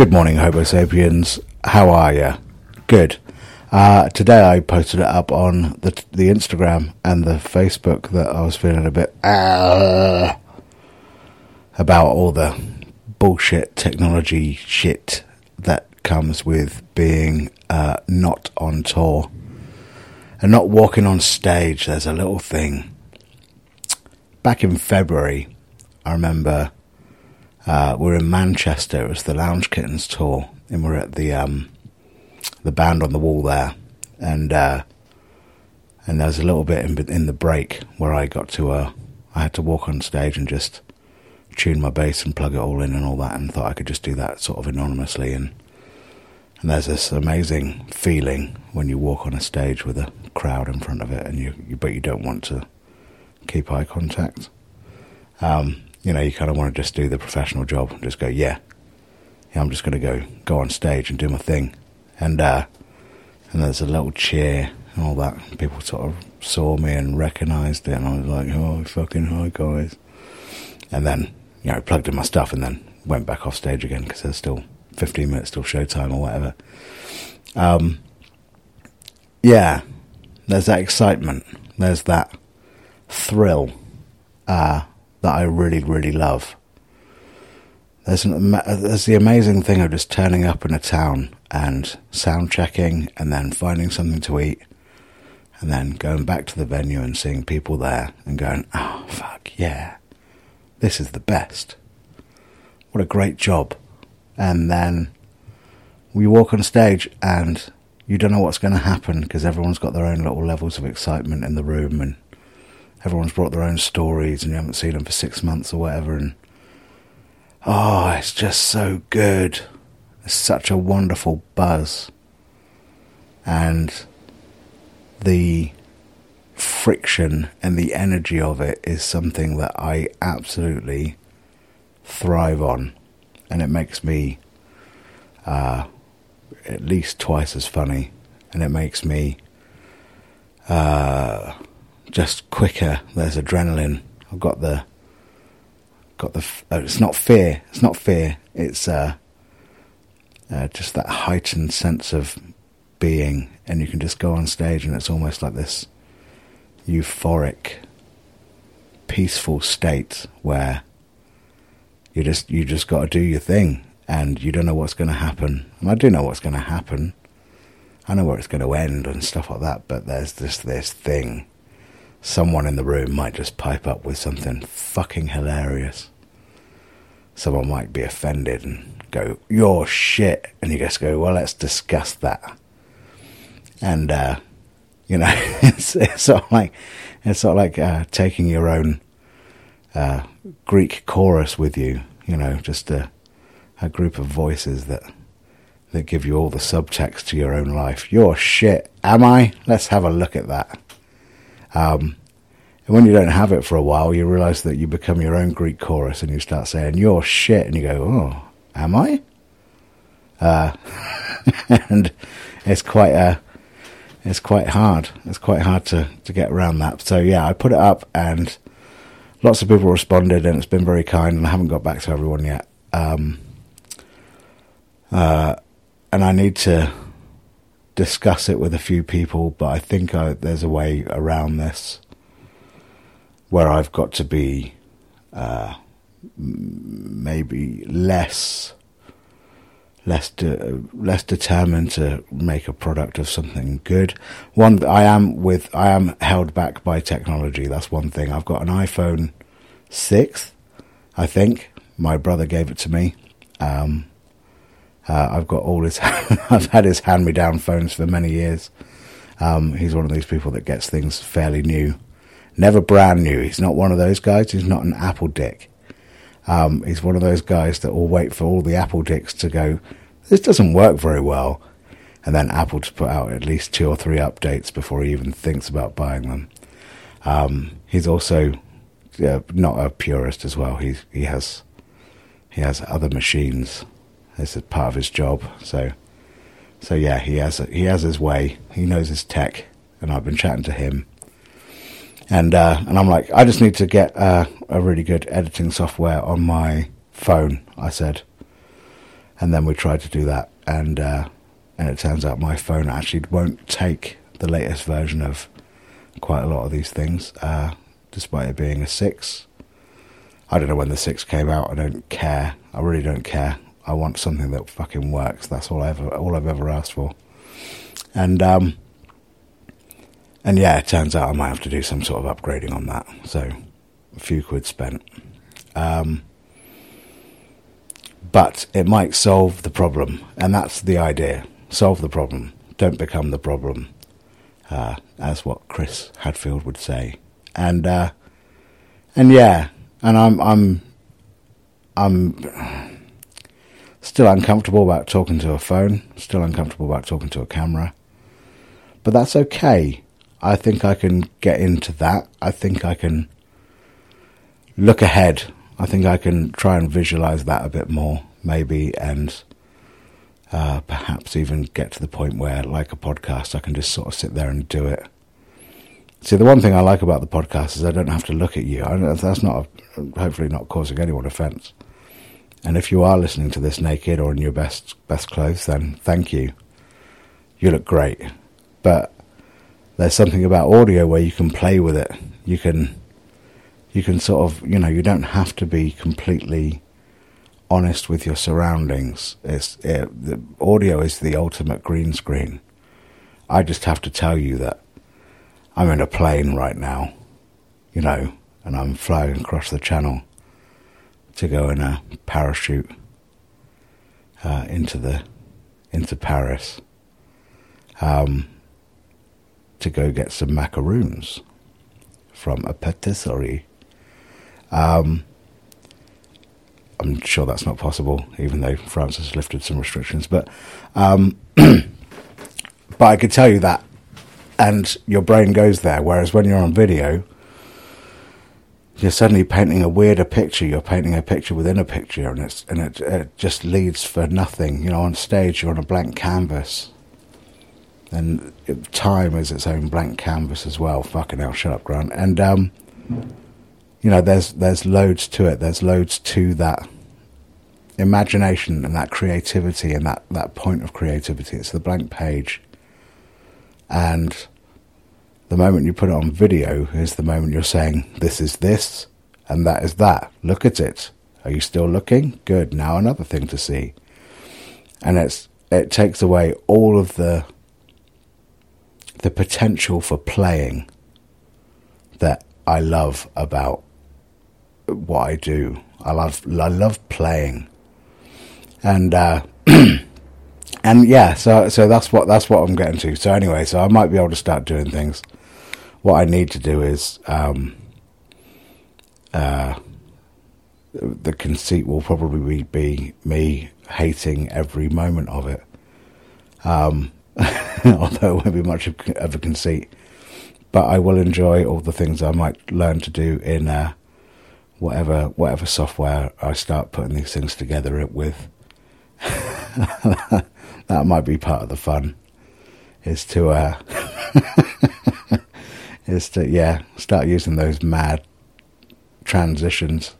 Good morning, Homo sapiens. How are you? Good. Uh, today I posted it up on the the Instagram and the Facebook that I was feeling a bit uh, about all the bullshit technology shit that comes with being uh, not on tour and not walking on stage. There's a little thing. Back in February, I remember uh, we are in Manchester. It was the Lounge Kittens tour, and we're at the um, the band on the wall there, and uh, and there was a little bit in, in the break where I got to uh, I had to walk on stage and just tune my bass and plug it all in and all that, and thought I could just do that sort of anonymously and. And there's this amazing feeling when you walk on a stage with a crowd in front of it, and you, you but you don't want to keep eye contact. Um, you know, you kind of want to just do the professional job and just go, yeah, yeah, I'm just going to go go on stage and do my thing, and uh, and there's a little cheer and all that. People sort of saw me and recognised it, and I was like, oh, fucking hi guys, and then you know, plugged in my stuff and then went back off stage again because there's still 15 minutes till showtime or whatever. Um, yeah, there's that excitement. There's that thrill uh, that I really, really love. There's, an, there's the amazing thing of just turning up in a town and sound checking and then finding something to eat and then going back to the venue and seeing people there and going, oh, fuck, yeah, this is the best. What a great job. And then we walk on stage and you don't know what's going to happen because everyone's got their own little levels of excitement in the room and everyone's brought their own stories and you haven't seen them for six months or whatever. And oh, it's just so good. It's such a wonderful buzz. And the friction and the energy of it is something that I absolutely thrive on. And it makes me uh, at least twice as funny. And it makes me. Uh, just quicker. There's adrenaline. I've got the got the. Oh, it's not fear. It's not fear. It's uh, uh, just that heightened sense of being, and you can just go on stage, and it's almost like this euphoric, peaceful state where you just you just got to do your thing, and you don't know what's going to happen. And I do know what's going to happen. I know where it's going to end and stuff like that, but there's just this thing someone in the room might just pipe up with something fucking hilarious. Someone might be offended and go, You're shit. And you just go, Well, let's discuss that. And, uh, you know, it's, it's, sort of like, it's sort of like uh, taking your own uh, Greek chorus with you, you know, just a, a group of voices that that give you all the subtext to your own life. You're shit, am I? Let's have a look at that. Um, and when you don't have it for a while, you realize that you become your own Greek chorus and you start saying, You're shit. And you go, Oh, am I? Uh, and it's quite a. Uh, it's quite hard. It's quite hard to, to get around that. So yeah, I put it up and lots of people responded and it's been very kind and I haven't got back to everyone yet. Um, uh, and I need to discuss it with a few people, but I think I, there's a way around this where I've got to be uh, maybe less less de- less determined to make a product of something good. One I am with I am held back by technology. That's one thing. I've got an iPhone six, I think. My brother gave it to me. Um, uh, I've got all his. I've had his hand-me-down phones for many years. Um, he's one of these people that gets things fairly new, never brand new. He's not one of those guys. He's not an Apple dick. Um, he's one of those guys that will wait for all the Apple dicks to go. This doesn't work very well, and then Apple to put out at least two or three updates before he even thinks about buying them. Um, he's also uh, not a purist as well. He he has he has other machines it's a part of his job. So, so yeah, he has he has his way. He knows his tech, and I've been chatting to him. And uh, and I'm like, I just need to get uh, a really good editing software on my phone. I said, And then we tried to do that, and uh, and it turns out my phone actually won't take the latest version of quite a lot of these things, uh, despite it being a six. I don't know when the six came out. I don't care. I really don't care. I want something that fucking works. That's all I ever, all I've ever asked for. And um, and yeah, it turns out I might have to do some sort of upgrading on that. So a few quid spent. Um, but it might solve the problem, and that's the idea. Solve the problem. Don't become the problem, uh, as what Chris Hadfield would say. And uh, and yeah, and I'm I'm I'm still uncomfortable about talking to a phone. Still uncomfortable about talking to a camera. But that's okay. I think I can get into that. I think I can look ahead. I think I can try and visualize that a bit more, maybe, and uh, perhaps even get to the point where, like a podcast, I can just sort of sit there and do it. See, the one thing I like about the podcast is I don't have to look at you. That's not, hopefully, not causing anyone offence. And if you are listening to this naked or in your best best clothes, then thank you. You look great. But there's something about audio where you can play with it. You can you can sort of you know you don't have to be completely honest with your surroundings. It's it, the audio is the ultimate green screen. I just have to tell you that I'm in a plane right now, you know, and I'm flying across the channel to go in a parachute uh, into the into Paris. Um, to go get some macaroons from a patisserie. Um, I'm sure that's not possible, even though France has lifted some restrictions. But um, but I could tell you that, and your brain goes there. Whereas when you're on video, you're suddenly painting a weirder picture. You're painting a picture within a picture, and it's and it, it just leads for nothing. You know, on stage you're on a blank canvas, and time is its own blank canvas as well. Fucking hell, shut up, Grant. And um, you know, there's there's loads to it. There's loads to that imagination and that creativity and that that point of creativity. It's the blank page, and the moment you put it on video is the moment you're saying this is this and that is that. Look at it. Are you still looking? Good. Now another thing to see. And it's it takes away all of the the potential for playing that I love about what I do. I love I love playing, and uh, and yeah, so so that's what that's what I'm getting to. So anyway, so I might be able to start doing things. What I need to do is um, uh, the conceit will probably be me hating every moment of it. Um, although it won't be much of a conceit. But I will enjoy all the things I might learn to do in uh, whatever whatever software I start putting these things together with. that might be part of the fun. Is to uh, is to yeah start using those mad transitions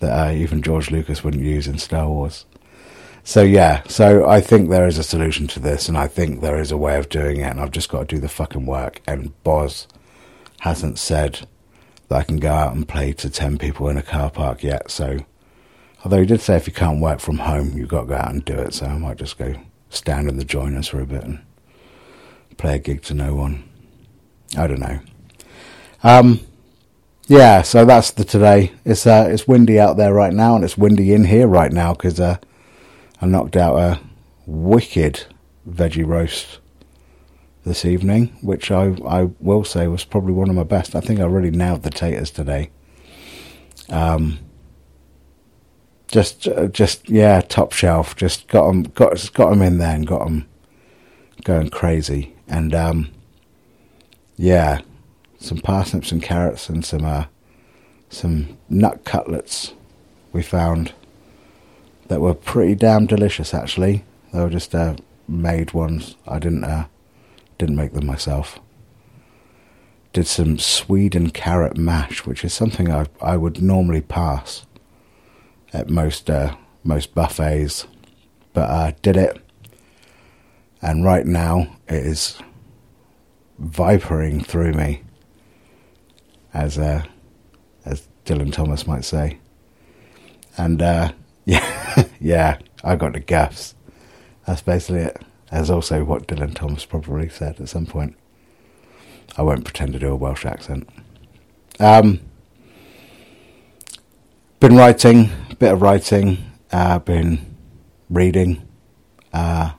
that uh, even George Lucas wouldn't use in Star Wars. So yeah, so I think there is a solution to this, and I think there is a way of doing it, and I've just got to do the fucking work. And Boz hasn't said that I can go out and play to ten people in a car park yet. So, although he did say if you can't work from home, you've got to go out and do it. So I might just go stand in the joiners for a bit and play a gig to no one. I don't know. Um, yeah, so that's the today. It's uh, it's windy out there right now, and it's windy in here right now because. Uh, I knocked out a wicked veggie roast this evening, which I, I will say was probably one of my best. I think I really nailed the taters today. Um, just, uh, just yeah, top shelf. Just got them, got got them in there and got them going crazy. And um, yeah, some parsnips and carrots and some uh, some nut cutlets we found that were pretty damn delicious. Actually, they were just uh, made ones. I didn't uh, didn't make them myself. Did some swede and carrot mash, which is something I I would normally pass at most uh, most buffets. but uh, did it. And right now it is vipering through me, as uh, as Dylan Thomas might say. And uh, yeah, yeah, I got the gaffs. That's basically it. That's also what Dylan Thomas probably said at some point. I won't pretend to do a Welsh accent. Um, been writing, bit of writing. Uh, been reading. Uh,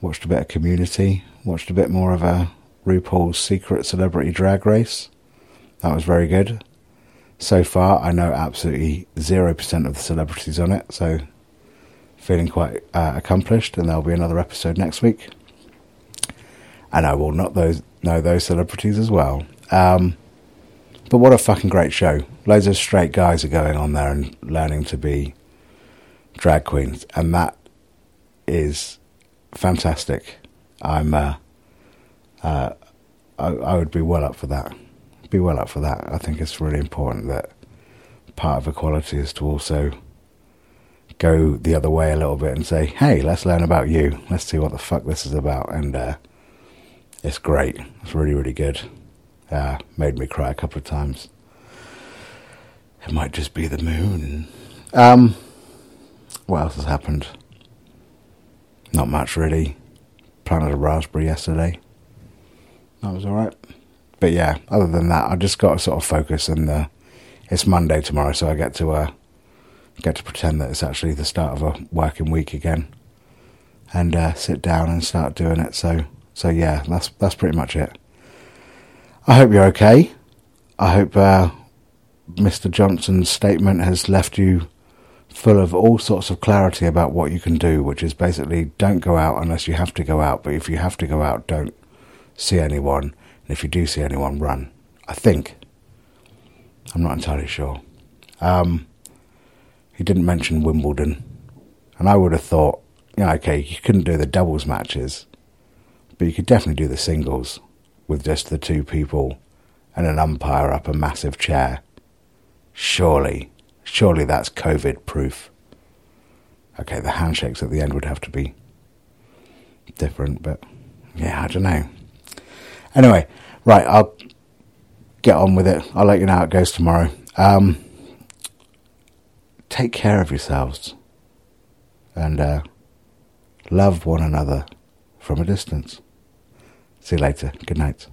watched a bit of Community. Watched a bit more of a RuPaul's Secret Celebrity Drag Race. That was very good. So far, I know absolutely 0% of the celebrities on it, so feeling quite uh, accomplished, and there'll be another episode next week. And I will not those know those celebrities as well. Um, but what a fucking great show. Loads of straight guys are going on there and learning to be drag queens, and that is fantastic. I'm, uh, uh, I, I would be well up for that. Be well up for that. I think it's really important that part of equality is to also go the other way a little bit and say, hey, let's learn about you. Let's see what the fuck this is about. And uh, it's great. It's really, really good. Uh, made me cry a couple of times. It might just be the moon. Um, what else has happened? Not much really. Planted a raspberry yesterday. That was alright. But yeah, other than that, I just got to sort of focus and the. It's Monday tomorrow, so I get to uh, get to pretend that it's actually the start of a working week again, and uh, sit down and start doing it. So so yeah, that's that's pretty much it. I hope you're okay. I hope uh, Mr. Johnson's statement has left you full of all sorts of clarity about what you can do, which is basically don't go out unless you have to go out, but if you have to go out, don't see anyone, and if you do see anyone, run. I think. I'm not entirely sure. Um, he didn't mention Wimbledon, and I would have thought, yeah, okay, you couldn't do the doubles matches, but you could definitely do the singles with just the two people and an umpire up a massive chair. Surely, surely that's COVID proof. Okay, the handshakes at the end would have to be different, but yeah, I don't know. Anyway, right, I'll get on with it. I'll let you know how it goes tomorrow. Um, take care of yourselves and uh, love one another from a distance. See you later. Good night.